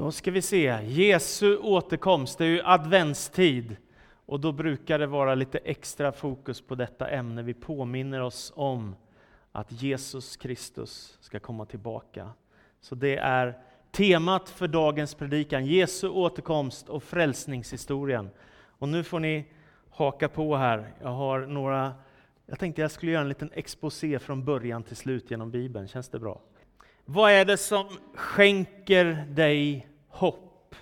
Då ska vi se, Jesu återkomst, det är ju adventstid. Och då brukar det vara lite extra fokus på detta ämne. Vi påminner oss om att Jesus Kristus ska komma tillbaka. Så det är temat för dagens predikan, Jesu återkomst och frälsningshistorien. Och nu får ni haka på här. Jag har några, jag tänkte jag skulle göra en liten exposé från början till slut genom Bibeln. Känns det bra? Vad är det som skänker dig hopp?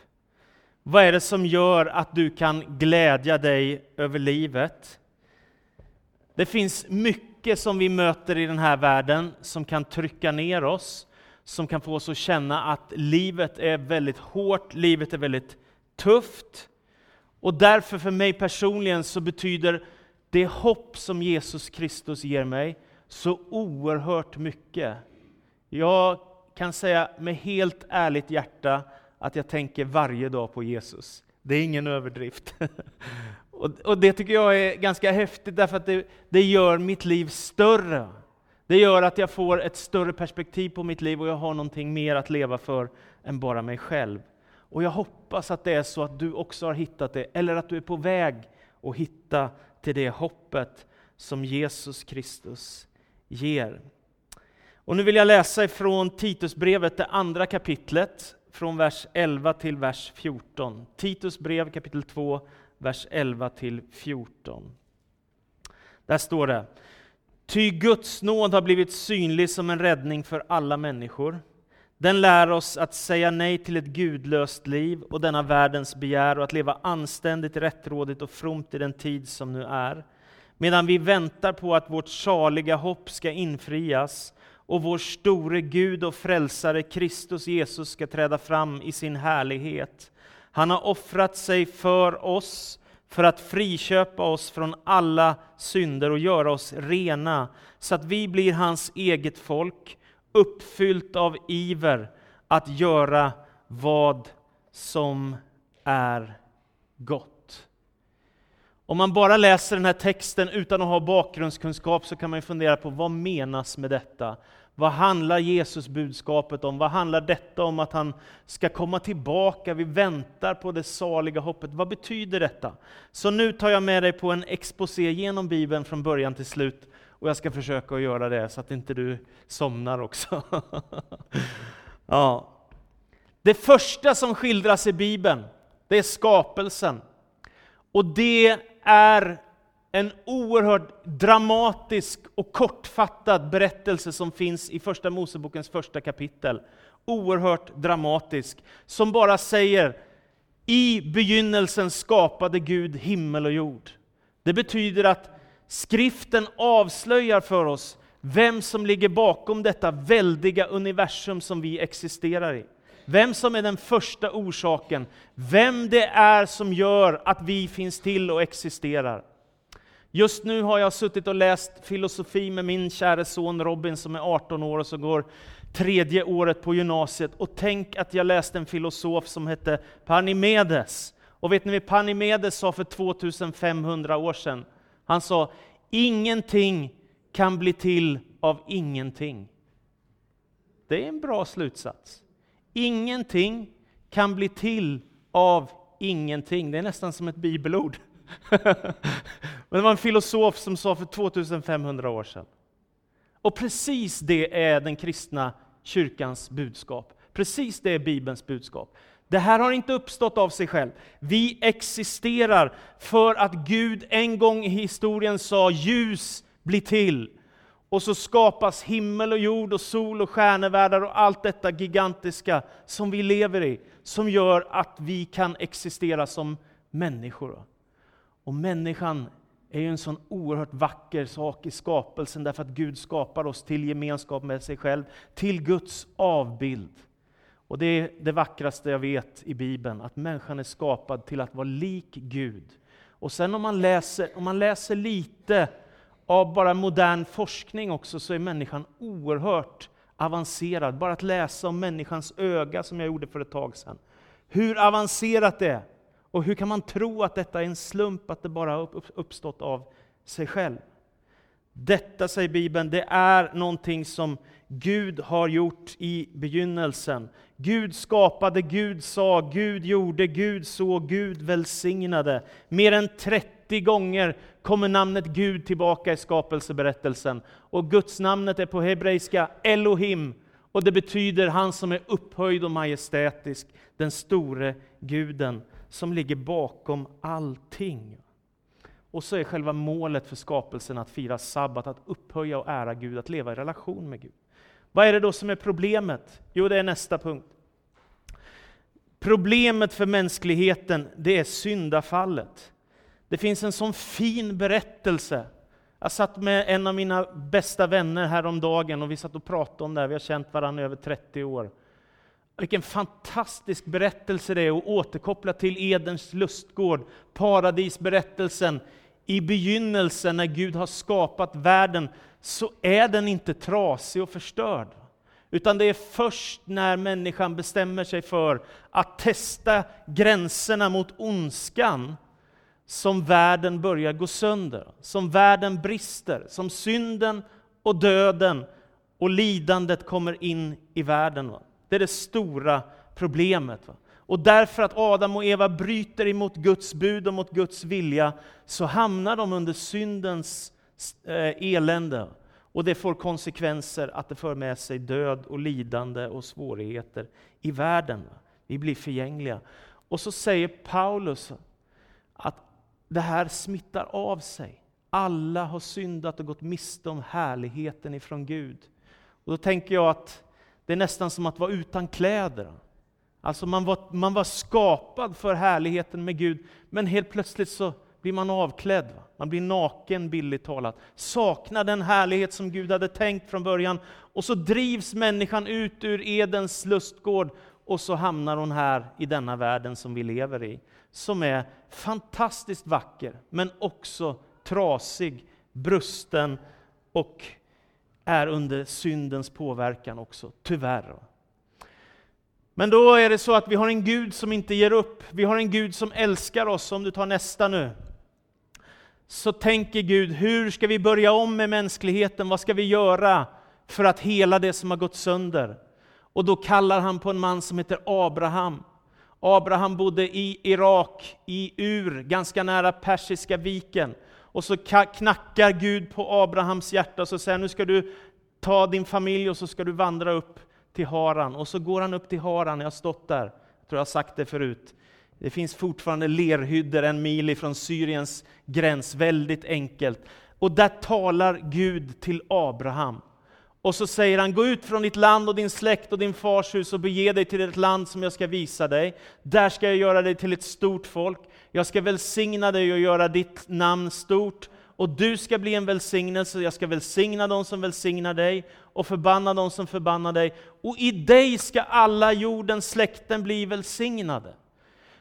Vad är det som gör att du kan glädja dig över livet? Det finns mycket som vi möter i den här världen som kan trycka ner oss, som kan få oss att känna att livet är väldigt hårt, livet är väldigt tufft. Och därför för mig personligen så betyder det hopp som Jesus Kristus ger mig så oerhört mycket. Jag kan säga med helt ärligt hjärta att jag tänker varje dag på Jesus. Det är ingen överdrift. och, det tycker jag är ganska häftigt därför att det, det gör mitt liv större. Det gör att jag får ett större perspektiv på mitt liv och jag har någonting mer att leva för än bara mig själv. Och jag hoppas att det är så att du också har hittat det, eller att du är på väg att hitta till det hoppet som Jesus Kristus ger. Och nu vill jag läsa ifrån Titusbrevet, det andra kapitlet, från vers 11 till vers 14. Titus brev kapitel 2, vers 11 till 14. Där står det, Ty Guds nåd har blivit synlig som en räddning för alla människor. Den lär oss att säga nej till ett gudlöst liv och denna världens begär och att leva anständigt, rättrådigt och fromt i den tid som nu är. Medan vi väntar på att vårt saliga hopp ska infrias och vår store Gud och frälsare Kristus Jesus ska träda fram i sin härlighet. Han har offrat sig för oss för att friköpa oss från alla synder och göra oss rena, så att vi blir hans eget folk, uppfyllt av iver att göra vad som är gott. Om man bara läser den här texten utan att ha bakgrundskunskap så kan man fundera på vad menas med detta? Vad handlar Jesus budskapet om? Vad handlar detta om att han ska komma tillbaka? Vi väntar på det saliga hoppet. Vad betyder detta? Så nu tar jag med dig på en exposé genom Bibeln från början till slut. Och jag ska försöka att göra det så att inte du somnar också. ja. Det första som skildras i Bibeln, det är skapelsen. Och det är en oerhört dramatisk och kortfattad berättelse som finns i Första Mosebokens första kapitel. Oerhört dramatisk, som bara säger i begynnelsen skapade Gud himmel och jord. Det betyder att skriften avslöjar för oss vem som ligger bakom detta väldiga universum som vi existerar i. Vem som är den första orsaken, vem det är som gör att vi finns till och existerar. Just nu har jag suttit och läst filosofi med min kära son Robin som är 18 år och som går tredje året på gymnasiet. Och tänk att jag läste en filosof som hette Panimedes. Och vet ni vad Panimedes sa för 2500 år sedan? Han sa, ingenting kan bli till av ingenting. Det är en bra slutsats. Ingenting kan bli till av ingenting. Det är nästan som ett bibelord. Men det var en filosof som sa för 2500 år sedan. Och precis det är den kristna kyrkans budskap. Precis det är Bibelns budskap. Det här har inte uppstått av sig själv. Vi existerar för att Gud en gång i historien sa ljus blir till. Och så skapas himmel och jord och sol och stjärnevärldar och allt detta gigantiska som vi lever i, som gör att vi kan existera som människor. Och människan är ju en sån oerhört vacker sak i skapelsen, därför att Gud skapar oss till gemenskap med sig själv, till Guds avbild. Och det är det vackraste jag vet i Bibeln, att människan är skapad till att vara lik Gud. Och sen om man läser, om man läser lite av bara modern forskning också, så är människan oerhört avancerad. Bara att läsa om människans öga, som jag gjorde för ett tag sedan. Hur avancerat det är! Och hur kan man tro att detta är en slump, att det bara har uppstått av sig själv? Detta, säger Bibeln, det är någonting som Gud har gjort i begynnelsen. Gud skapade, Gud sa, Gud gjorde, Gud såg, Gud välsignade. Mer än 30 gånger kommer namnet Gud tillbaka i skapelseberättelsen. Och Guds namnet är på hebreiska Elohim, och det betyder han som är upphöjd och majestätisk, den store guden som ligger bakom allting. Och så är själva målet för skapelsen att fira sabbat, att upphöja och ära Gud, att leva i relation med Gud. Vad är det då som är problemet? Jo, det är nästa punkt. Problemet för mänskligheten, det är syndafallet. Det finns en sån fin berättelse. Jag satt med en av mina bästa vänner häromdagen och vi satt och pratade om det här. Vi har känt varandra i över 30 år. Vilken fantastisk berättelse det är att återkoppla till Edens lustgård, paradisberättelsen. I begynnelsen, när Gud har skapat världen, så är den inte trasig och förstörd. Utan det är först när människan bestämmer sig för att testa gränserna mot ondskan, som världen börjar gå sönder, som världen brister, som synden och döden och lidandet kommer in i världen. Det är det stora problemet. Och därför att Adam och Eva bryter emot Guds bud och mot Guds vilja, så hamnar de under syndens eh, elände. Och det får konsekvenser att det för med sig död och lidande och svårigheter i världen. Vi blir förgängliga. Och så säger Paulus att det här smittar av sig. Alla har syndat och gått miste om härligheten ifrån Gud. Och då tänker jag att det är nästan som att vara utan kläder. Alltså man var, man var skapad för härligheten med Gud, men helt plötsligt så blir man avklädd. Va? Man blir naken, billigt talat. Saknar den härlighet som Gud hade tänkt från början. Och så drivs människan ut ur Edens lustgård och så hamnar hon här i denna världen som vi lever i. Som är fantastiskt vacker, men också trasig, brusten och är under syndens påverkan också, tyvärr. Men då är det så att vi har en Gud som inte ger upp. Vi har en Gud som älskar oss. Om du tar nästa nu. Så tänker Gud, hur ska vi börja om med mänskligheten? Vad ska vi göra för att hela det som har gått sönder? Och då kallar han på en man som heter Abraham. Abraham bodde i Irak, i Ur, ganska nära Persiska viken. Och så knackar Gud på Abrahams hjärta och så säger nu ska du ta din familj och så ska du vandra upp till Haran. Och så går han upp till Haran, jag har stått där, jag tror jag har sagt det förut. Det finns fortfarande lerhyddor en mil ifrån Syriens gräns, väldigt enkelt. Och där talar Gud till Abraham. Och så säger han, gå ut från ditt land och din släkt och din fars hus och bege dig till ett land som jag ska visa dig. Där ska jag göra dig till ett stort folk. Jag ska välsigna dig och göra ditt namn stort. Och du ska bli en välsignelse, jag ska välsigna dem som välsignar dig och förbanna dem som förbannar dig. Och i dig ska alla jordens släkten bli välsignade.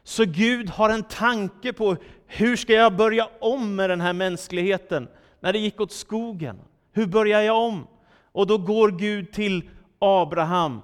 Så Gud har en tanke på hur ska jag börja om med den här mänskligheten när det gick åt skogen? Hur börjar jag om? Och då går Gud till Abraham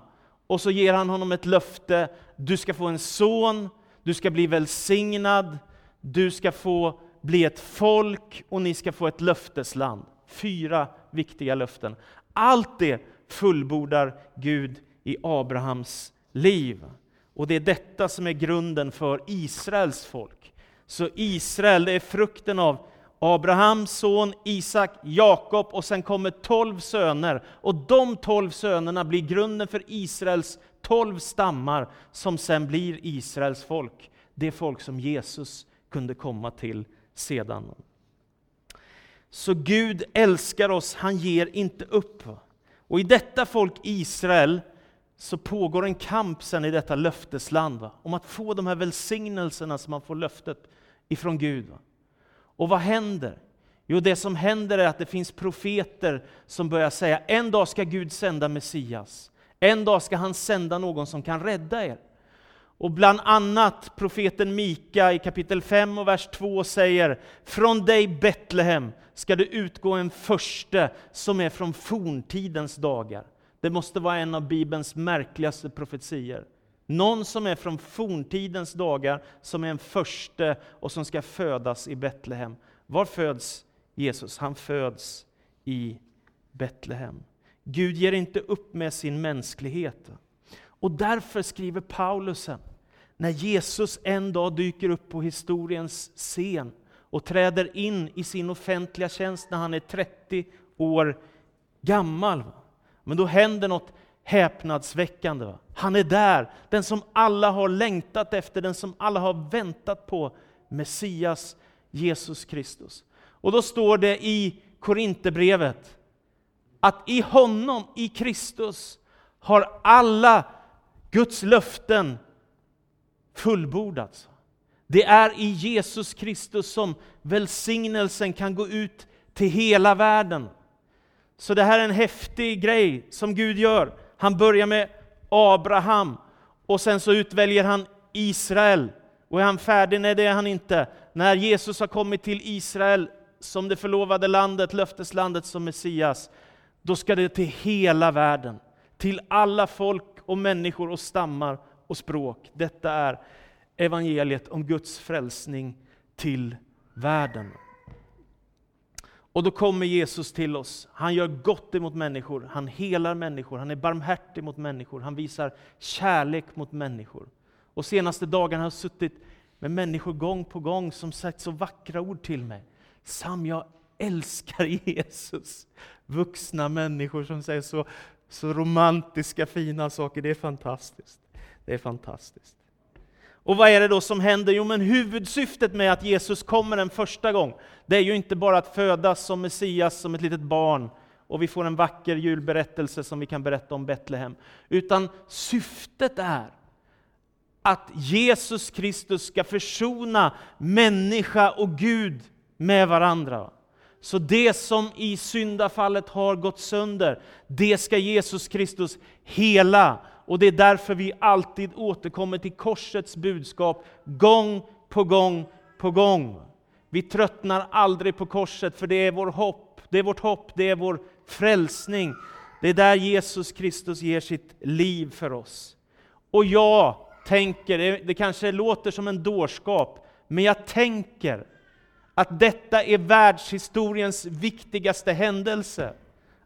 och så ger han honom ett löfte. Du ska få en son, du ska bli välsignad, du ska få bli ett folk och ni ska få ett löftesland. Fyra viktiga löften. Allt det fullbordar Gud i Abrahams liv. Och det är detta som är grunden för Israels folk. Så Israel, det är frukten av Abrahams son Isak, Jakob och sen kommer tolv söner. Och de tolv sönerna blir grunden för Israels tolv stammar som sen blir Israels folk. Det folk som Jesus kunde komma till sedan. Så Gud älskar oss, han ger inte upp. Och i detta folk Israel så pågår en kamp sen i detta löftesland va? om att få de här välsignelserna som man får löftet ifrån Gud. Va? Och vad händer? Jo, det som händer är att det finns profeter som börjar säga en dag ska Gud sända Messias. En dag ska han sända någon som kan rädda er. Och bland annat profeten Mika i kapitel 5 och vers 2 säger Från dig Betlehem ska det utgå en förste som är från forntidens dagar. Det måste vara en av Bibelns märkligaste profetier. Någon som är från forntidens dagar, som är en förste och som ska födas i Betlehem. Var föds Jesus? Han föds i Betlehem. Gud ger inte upp med sin mänsklighet. Och därför skriver Paulus när Jesus en dag dyker upp på historiens scen och träder in i sin offentliga tjänst när han är 30 år gammal. Men då händer något häpnadsväckande. Han är där, den som alla har längtat efter, den som alla har väntat på, Messias Jesus Kristus. Och då står det i Korinthierbrevet att i honom, i Kristus, har alla Guds löften fullbordats. Det är i Jesus Kristus som välsignelsen kan gå ut till hela världen. Så det här är en häftig grej som Gud gör. Han börjar med Abraham och sen så utväljer han Israel. Och är han färdig? Nej, det är han inte. När Jesus har kommit till Israel som det förlovade landet, löfteslandet som Messias, då ska det till hela världen. Till alla folk och människor och stammar och språk. Detta är evangeliet om Guds frälsning till världen. Och då kommer Jesus till oss. Han gör gott emot människor, han helar människor, han är barmhärtig mot människor, han visar kärlek mot människor. Och senaste dagarna har jag suttit med människor gång på gång som sagt så vackra ord till mig. Sam, jag älskar Jesus. Vuxna människor som säger så, så romantiska, fina saker. Det är fantastiskt. Det är fantastiskt. Och vad är det då som händer? Jo, men huvudsyftet med att Jesus kommer en första gång, det är ju inte bara att födas som Messias, som ett litet barn, och vi får en vacker julberättelse som vi kan berätta om Betlehem. Utan syftet är att Jesus Kristus ska försona människa och Gud med varandra. Så det som i syndafallet har gått sönder, det ska Jesus Kristus hela och det är därför vi alltid återkommer till korsets budskap, gång på gång på gång. Vi tröttnar aldrig på korset, för det är vår hopp, det är vårt hopp, det är vår frälsning. Det är där Jesus Kristus ger sitt liv för oss. Och jag tänker, det kanske låter som en dårskap, men jag tänker att detta är världshistoriens viktigaste händelse.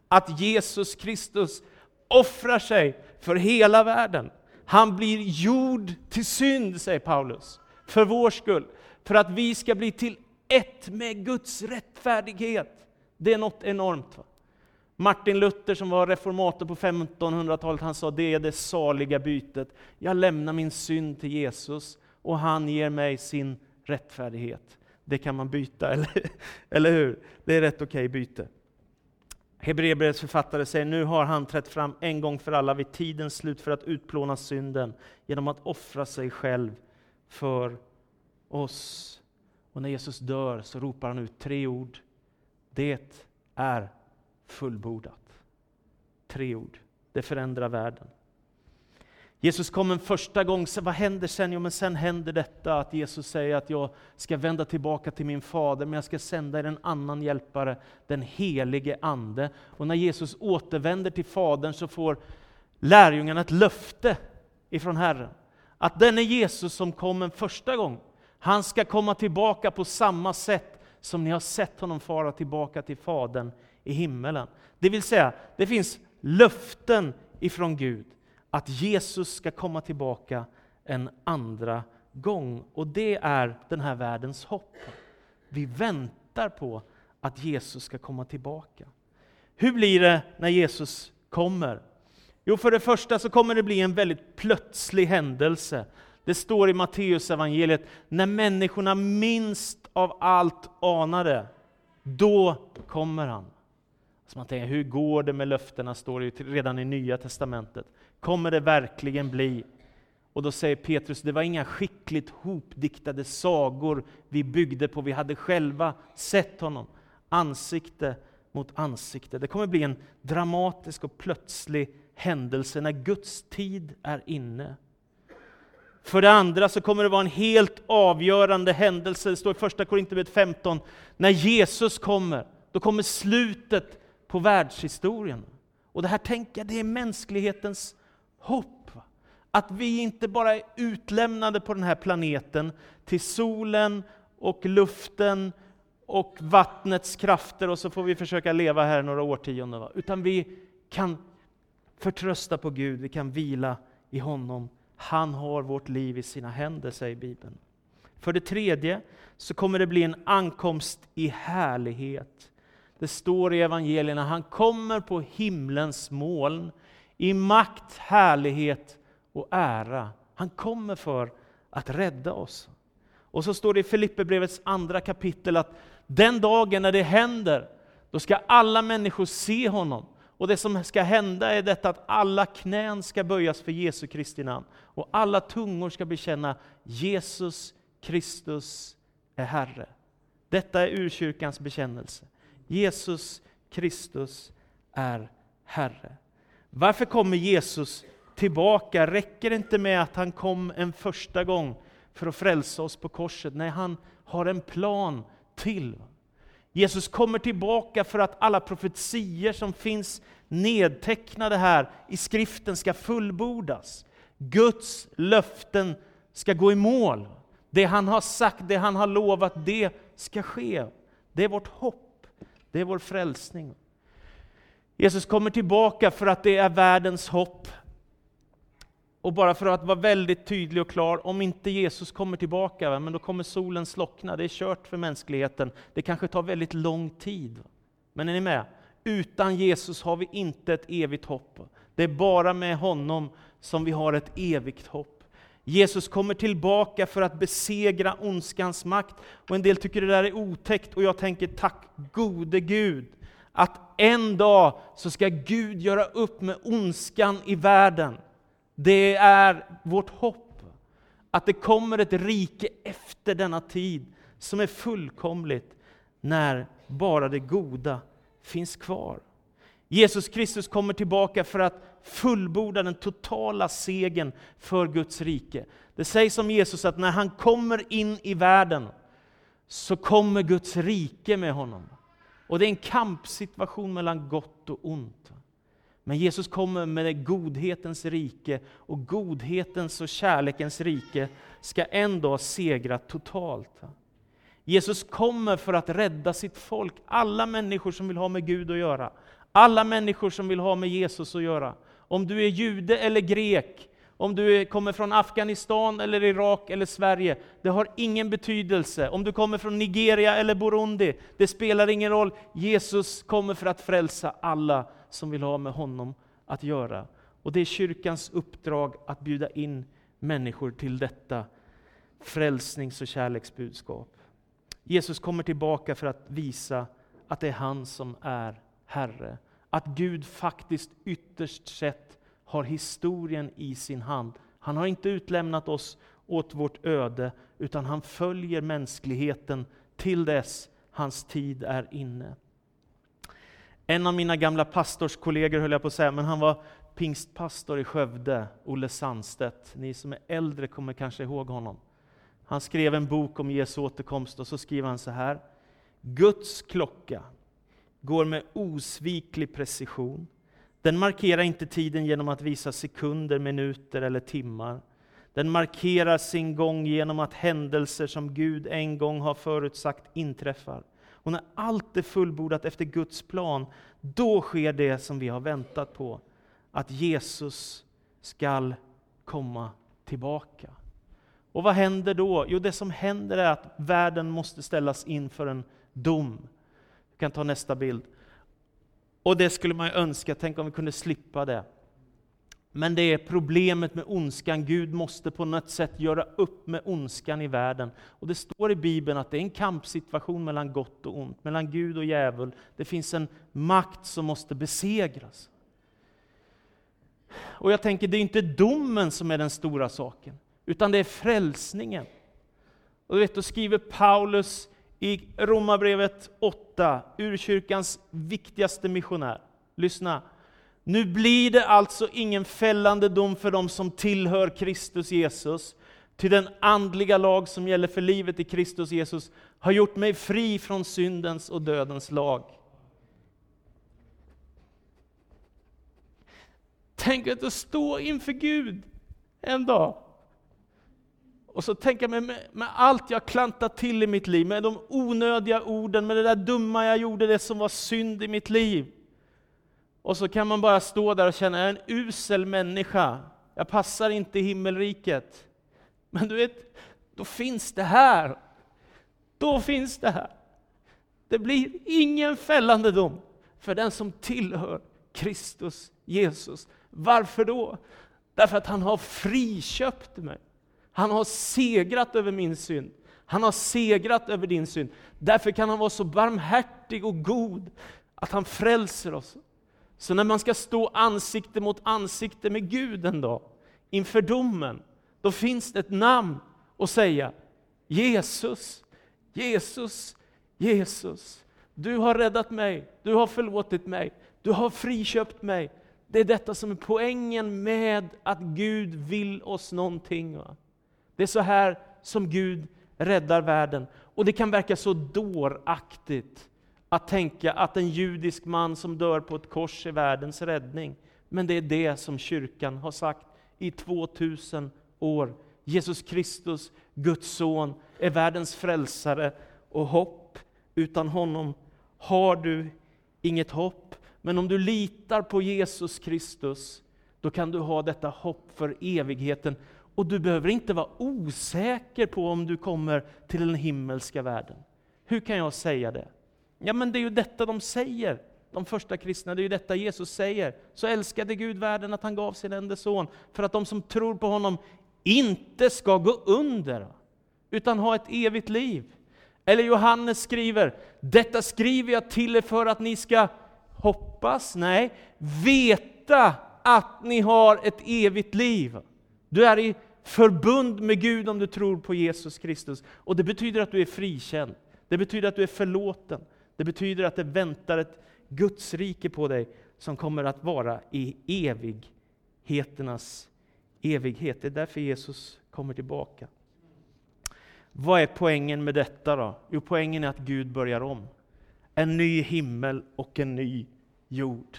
Att Jesus Kristus offrar sig för hela världen. Han blir gjord till synd, säger Paulus, för vår skull, för att vi ska bli till ett med Guds rättfärdighet. Det är något enormt. Va? Martin Luther som var reformator på 1500-talet, han sa det är det saliga bytet. Jag lämnar min synd till Jesus och han ger mig sin rättfärdighet. Det kan man byta, eller, eller hur? Det är rätt okej okay byte. Hebreerbrevets författare säger nu har han trätt fram en gång för alla vid tidens slut för att utplåna synden genom att offra sig själv för oss. Och när Jesus dör så ropar han ut tre ord. Det är fullbordat. Tre ord. Det förändrar världen. Jesus kom en första gång, vad händer sen? Jo, men sen händer detta att Jesus säger att jag ska vända tillbaka till min fader, men jag ska sända er en annan hjälpare, den helige Ande. Och när Jesus återvänder till Fadern så får lärjungarna ett löfte ifrån Herren. Att denne Jesus som kom en första gång, han ska komma tillbaka på samma sätt som ni har sett honom fara tillbaka till Fadern i himmelen. Det vill säga, det finns löften ifrån Gud att Jesus ska komma tillbaka en andra gång. Och det är den här världens hopp. Vi väntar på att Jesus ska komma tillbaka. Hur blir det när Jesus kommer? Jo, för det första så kommer det bli en väldigt plötslig händelse. Det står i Matteus evangeliet när människorna minst av allt anade, då kommer han. Så man tänker, hur går det med löftena? står det redan i Nya Testamentet. Kommer det verkligen bli? Och då säger Petrus, det var inga skickligt hopdiktade sagor vi byggde på, vi hade själva sett honom ansikte mot ansikte. Det kommer bli en dramatisk och plötslig händelse när Guds tid är inne. För det andra så kommer det vara en helt avgörande händelse, det står i första Korinthierbrevet 15, när Jesus kommer, då kommer slutet på världshistorien. Och det här tänker jag, det är mänsklighetens hopp. Att vi inte bara är utlämnade på den här planeten till solen och luften och vattnets krafter och så får vi försöka leva här några årtionden. Va? Utan vi kan förtrösta på Gud, vi kan vila i honom. Han har vårt liv i sina händer, säger Bibeln. För det tredje så kommer det bli en ankomst i härlighet. Det står i evangelierna, han kommer på himlens moln i makt, härlighet och ära. Han kommer för att rädda oss. Och så står det i Filipperbrevets andra kapitel att den dagen när det händer, då ska alla människor se honom. Och det som ska hända är detta att alla knän ska böjas för Jesu Kristi namn. Och alla tungor ska bekänna Jesus Kristus är Herre. Detta är urkyrkans bekännelse. Jesus Kristus är Herre. Varför kommer Jesus tillbaka? Räcker det inte med att han kom en första gång för att frälsa oss på korset? Nej, han har en plan till. Jesus kommer tillbaka för att alla profetier som finns nedtecknade här i skriften ska fullbordas. Guds löften ska gå i mål. Det han har sagt, det han har lovat, det ska ske. Det är vårt hopp, det är vår frälsning. Jesus kommer tillbaka för att det är världens hopp. Och bara för att vara väldigt tydlig och klar, om inte Jesus kommer tillbaka, men då kommer solen slockna. Det är kört för mänskligheten. Det kanske tar väldigt lång tid. Men är ni med? Utan Jesus har vi inte ett evigt hopp. Det är bara med honom som vi har ett evigt hopp. Jesus kommer tillbaka för att besegra ondskans makt. Och en del tycker det där är otäckt, och jag tänker tack gode Gud, att en dag så ska Gud göra upp med ondskan i världen. Det är vårt hopp, att det kommer ett rike efter denna tid som är fullkomligt, när bara det goda finns kvar. Jesus Kristus kommer tillbaka för att fullborda den totala segern för Guds rike. Det sägs om Jesus att när han kommer in i världen så kommer Guds rike med honom. Och det är en kampsituation mellan gott och ont. Men Jesus kommer med godhetens rike, och godhetens och kärlekens rike ska en dag segra totalt. Jesus kommer för att rädda sitt folk, alla människor som vill ha med Gud att göra. Alla människor som vill ha med Jesus att göra. Om du är jude eller grek, om du kommer från Afghanistan, eller Irak eller Sverige, det har ingen betydelse. Om du kommer från Nigeria eller Burundi, det spelar ingen roll. Jesus kommer för att frälsa alla som vill ha med honom att göra. Och det är kyrkans uppdrag att bjuda in människor till detta frälsnings och kärleksbudskap. Jesus kommer tillbaka för att visa att det är han som är Herre. Att Gud faktiskt ytterst sett har historien i sin hand. Han har inte utlämnat oss åt vårt öde, utan han följer mänskligheten till dess hans tid är inne. En av mina gamla pastorskollegor, höll jag på att säga, men han var pingstpastor i Skövde, Olle Sandstedt. Ni som är äldre kommer kanske ihåg honom. Han skrev en bok om Jesu återkomst och så skriver han så här. Guds klocka går med osviklig precision. Den markerar inte tiden genom att visa sekunder, minuter eller timmar. Den markerar sin gång genom att händelser som Gud en gång har förutsagt inträffar. Och när allt är fullbordat efter Guds plan, då sker det som vi har väntat på. Att Jesus skall komma tillbaka. Och vad händer då? Jo, det som händer är att världen måste ställas inför en dom. Vi kan ta nästa bild. Och det skulle man ju önska, tänk om vi kunde slippa det. Men det är problemet med ondskan. Gud måste på något sätt göra upp med ondskan i världen. Och det står i Bibeln att det är en kampsituation mellan gott och ont, mellan Gud och djävul. Det finns en makt som måste besegras. Och jag tänker, det är inte domen som är den stora saken, utan det är frälsningen. Och du vet, då skriver Paulus i Romarbrevet 8, urkyrkans viktigaste missionär. Lyssna. Nu blir det alltså ingen fällande dom för dem som tillhör Kristus Jesus, till den andliga lag som gäller för livet i Kristus Jesus har gjort mig fri från syndens och dödens lag. Tänk att stå inför Gud en dag och så tänker jag med, med allt jag klantat till i mitt liv, med de onödiga orden, med det där dumma jag gjorde, det som var synd i mitt liv. Och så kan man bara stå där och känna, jag är en usel människa. Jag passar inte i himmelriket. Men du vet, då finns det här. Då finns det här. Det blir ingen fällande dom för den som tillhör Kristus Jesus. Varför då? Därför att han har friköpt mig. Han har segrat över min synd. Han har segrat över din synd. Därför kan han vara så barmhärtig och god att han frälser oss. Så när man ska stå ansikte mot ansikte med Gud en dag, inför domen, då finns det ett namn att säga. Jesus, Jesus, Jesus. Du har räddat mig, du har förlåtit mig, du har friköpt mig. Det är detta som är poängen med att Gud vill oss någonting. Va? Det är så här som Gud räddar världen. Och det kan verka så dåraktigt att tänka att en judisk man som dör på ett kors är världens räddning. Men det är det som kyrkan har sagt i 2000 år. Jesus Kristus, Guds son, är världens frälsare och hopp. Utan honom har du inget hopp. Men om du litar på Jesus Kristus, då kan du ha detta hopp för evigheten. Och du behöver inte vara osäker på om du kommer till den himmelska världen. Hur kan jag säga det? Ja, men det är ju detta de säger, de första kristna, det är ju detta Jesus säger. Så älskade Gud världen att han gav sin enda son, för att de som tror på honom inte ska gå under, utan ha ett evigt liv. Eller Johannes skriver, detta skriver jag till er för att ni ska hoppas, nej, veta att ni har ett evigt liv. Du är i förbund med Gud om du tror på Jesus Kristus. Och det betyder att du är frikänd. Det betyder att du är förlåten. Det betyder att det väntar ett Guds rike på dig som kommer att vara i evigheternas evighet. Det är därför Jesus kommer tillbaka. Vad är poängen med detta då? Jo, poängen är att Gud börjar om. En ny himmel och en ny jord.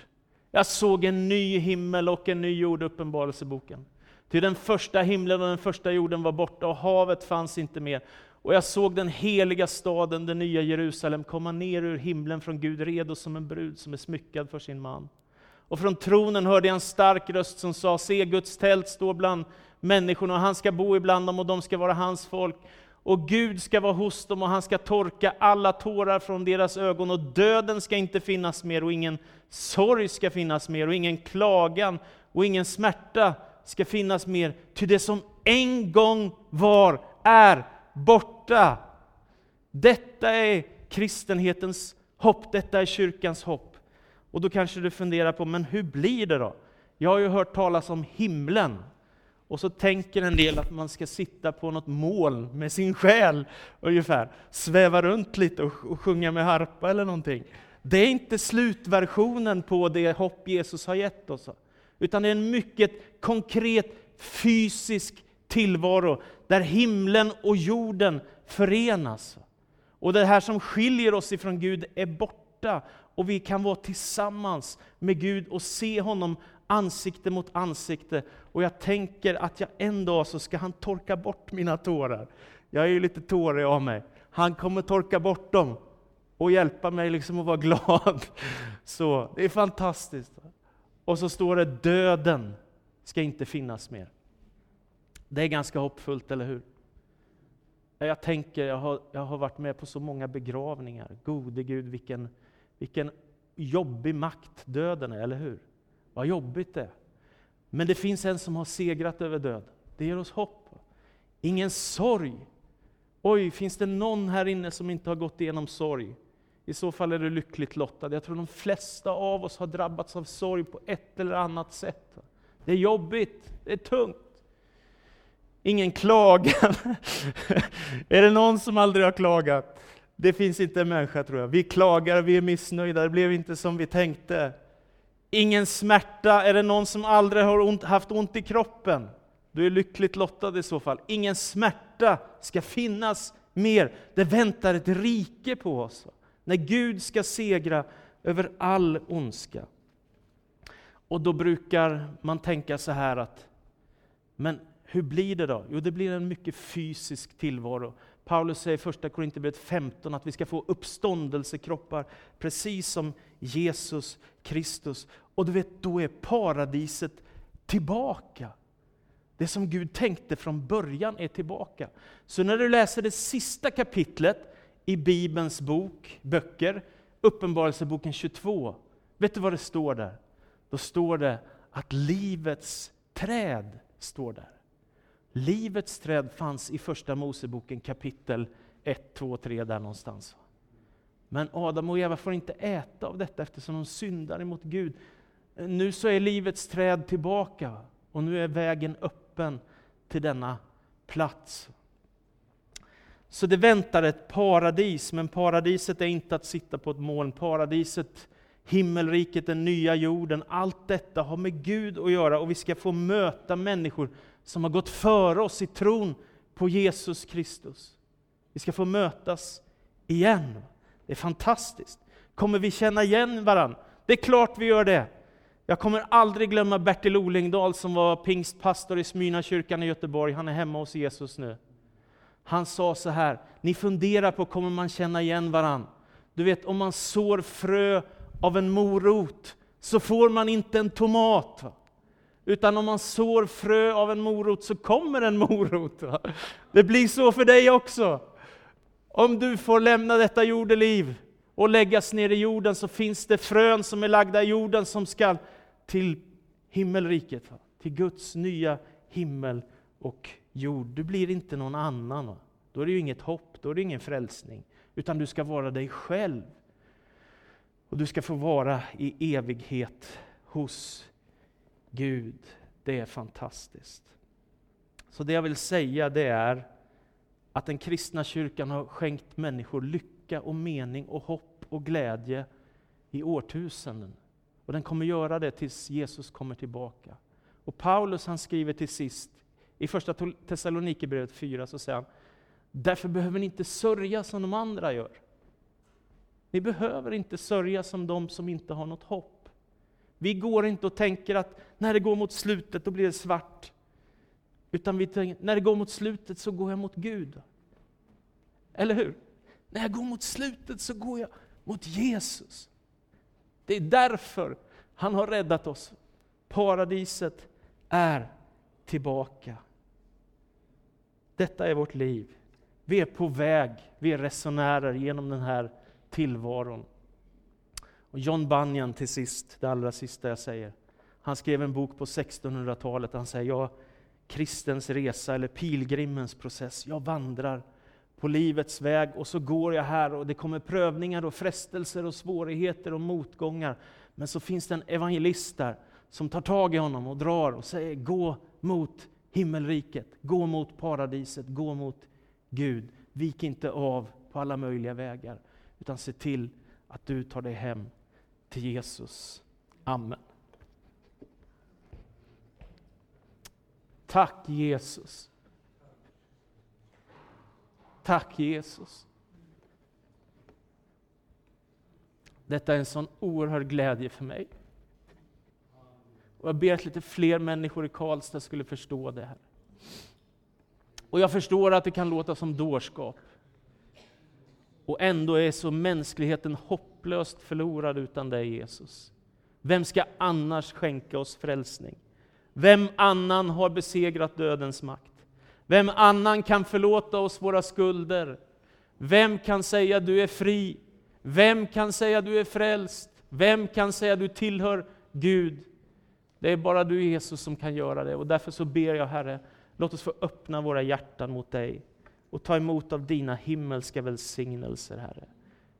Jag såg en ny himmel och en ny jord, Uppenbarelseboken. Till den första himlen och den första jorden var borta och havet fanns inte mer. Och jag såg den heliga staden, den nya Jerusalem, komma ner ur himlen från Gud, redo som en brud som är smyckad för sin man. Och från tronen hörde jag en stark röst som sa, se Guds tält står bland människorna och han ska bo ibland dem och de ska vara hans folk. Och Gud ska vara hos dem och han ska torka alla tårar från deras ögon och döden ska inte finnas mer och ingen sorg ska finnas mer och ingen klagan och ingen smärta ska finnas mer. Ty det som en gång var är borta. Detta är kristenhetens hopp, detta är kyrkans hopp. Och då kanske du funderar på, men hur blir det då? Jag har ju hört talas om himlen. Och så tänker en del att man ska sitta på något moln med sin själ, ungefär. Sväva runt lite och, och sjunga med harpa eller någonting. Det är inte slutversionen på det hopp Jesus har gett oss. Utan det är en mycket konkret fysisk tillvaro där himlen och jorden förenas. Och det här som skiljer oss ifrån Gud är borta och vi kan vara tillsammans med Gud och se honom ansikte mot ansikte. Och jag tänker att jag en dag så ska han torka bort mina tårar. Jag är ju lite tårig av mig. Han kommer torka bort dem och hjälpa mig liksom att vara glad. Så det är fantastiskt. Och så står det döden ska inte finnas mer. Det är ganska hoppfullt, eller hur? Jag tänker, jag har, jag har varit med på så många begravningar. Gode Gud, vilken, vilken jobbig makt döden är, eller hur? Vad jobbigt det är. Men det finns en som har segrat över död. Det ger oss hopp. Ingen sorg. Oj, finns det någon här inne som inte har gått igenom sorg? I så fall är du lyckligt lottad. Jag tror de flesta av oss har drabbats av sorg på ett eller annat sätt. Det är jobbigt, det är tungt. Ingen klagan. är det någon som aldrig har klagat? Det finns inte en människa tror jag. Vi klagar, vi är missnöjda, det blev inte som vi tänkte. Ingen smärta. Är det någon som aldrig har ont, haft ont i kroppen? Du är lyckligt lottad i så fall. Ingen smärta ska finnas mer. Det väntar ett rike på oss. När Gud ska segra över all ondska. Och då brukar man tänka så här att, men Hur blir det då? Jo, det blir en mycket fysisk tillvaro. Paulus säger i första Korinthierbrevet 15 att vi ska få uppståndelsekroppar, precis som Jesus Kristus. Och du vet, då är paradiset tillbaka. Det som Gud tänkte från början är tillbaka. Så när du läser det sista kapitlet i Bibelns bok, böcker, Uppenbarelseboken 22, vet du vad det står där? Då står det att livets träd står där. Livets träd fanns i Första Moseboken kapitel 1, 2, 3 där någonstans. Men Adam och Eva får inte äta av detta eftersom de syndar emot Gud. Nu så är livets träd tillbaka och nu är vägen öppen till denna plats. Så det väntar ett paradis, men paradiset är inte att sitta på ett moln. Paradiset, himmelriket, den nya jorden, allt detta har med Gud att göra och vi ska få möta människor som har gått före oss i tron på Jesus Kristus. Vi ska få mötas igen. Det är fantastiskt. Kommer vi känna igen varandra? Det är klart vi gör det. Jag kommer aldrig glömma Bertil Olingdal som var pingstpastor i Smyrnakyrkan i Göteborg. Han är hemma hos Jesus nu. Han sa så här, ni funderar på kommer man känna igen varandra? Du vet om man sår frö av en morot så får man inte en tomat. Utan om man sår frö av en morot så kommer en morot. Det blir så för dig också. Om du får lämna detta jordeliv och läggas ner i jorden så finns det frön som är lagda i jorden som ska till himmelriket, till Guds nya himmel och jord. Du blir inte någon annan. Då är det ju inget hopp, då är det ingen frälsning. Utan du ska vara dig själv. Och du ska få vara i evighet hos Gud. Det är fantastiskt. Så det jag vill säga det är att den kristna kyrkan har skänkt människor lycka och mening och hopp och glädje i årtusenden. Och den kommer göra det tills Jesus kommer tillbaka. Och Paulus han skriver till sist, i första Thessalonikerbrevet 4, så säger han, därför behöver ni inte sörja som de andra gör. Ni behöver inte sörja som de som inte har något hopp. Vi går inte och tänker att när det går mot slutet, då blir det svart. Utan vi tänker, när det går mot slutet så går jag mot Gud. Eller hur? När jag går mot slutet så går jag mot Jesus. Det är därför han har räddat oss. Paradiset är tillbaka. Detta är vårt liv. Vi är på väg, vi är resenärer genom den här tillvaron. Och John Bunyan till sist, det allra sista jag säger. Han skrev en bok på 1600-talet, han säger, ja, kristens resa eller pilgrimens process. Jag vandrar på livets väg och så går jag här och det kommer prövningar och frestelser och svårigheter och motgångar. Men så finns det en evangelist där som tar tag i honom och drar och säger gå mot himmelriket, gå mot paradiset, gå mot Gud. Vik inte av på alla möjliga vägar, utan se till att du tar dig hem till Jesus. Amen. Tack Jesus. Tack Jesus. Detta är en sån oerhörd glädje för mig. Och jag ber att lite fler människor i Karlstad skulle förstå det här. Och jag förstår att det kan låta som dårskap. Och ändå är så mänskligheten hopplöst förlorad utan dig Jesus. Vem ska annars skänka oss frälsning? Vem annan har besegrat dödens makt? Vem annan kan förlåta oss våra skulder? Vem kan säga du är fri? Vem kan säga du är frälst? Vem kan säga du tillhör Gud? Det är bara du Jesus som kan göra det och därför så ber jag Herre, låt oss få öppna våra hjärtan mot dig och ta emot av dina himmelska välsignelser Herre.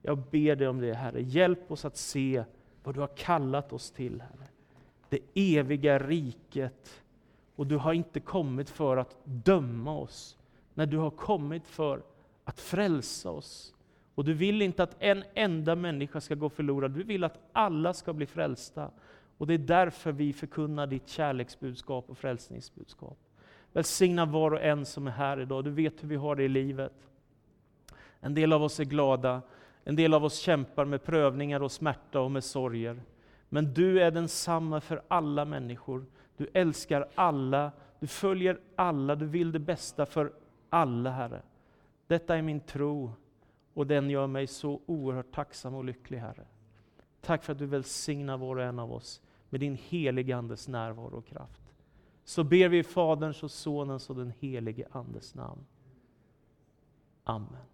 Jag ber dig om det Herre, hjälp oss att se vad du har kallat oss till Herre. Det eviga riket och du har inte kommit för att döma oss, när du har kommit för att frälsa oss. Och du vill inte att en enda människa ska gå förlorad, du vill att alla ska bli frälsta. Och det är därför vi förkunnar ditt kärleksbudskap och frälsningsbudskap. Välsigna var och en som är här idag, du vet hur vi har det i livet. En del av oss är glada, en del av oss kämpar med prövningar och smärta och med sorger. Men du är densamma för alla människor. Du älskar alla, Du följer alla, du vill det bästa för alla, Herre. Detta är min tro och den gör mig så oerhört tacksam och lycklig, Herre. Tack för att du välsignar var och en av oss med din helige Andes närvaro och kraft. Så ber vi i Faderns och Sonens och den helige Andes namn. Amen.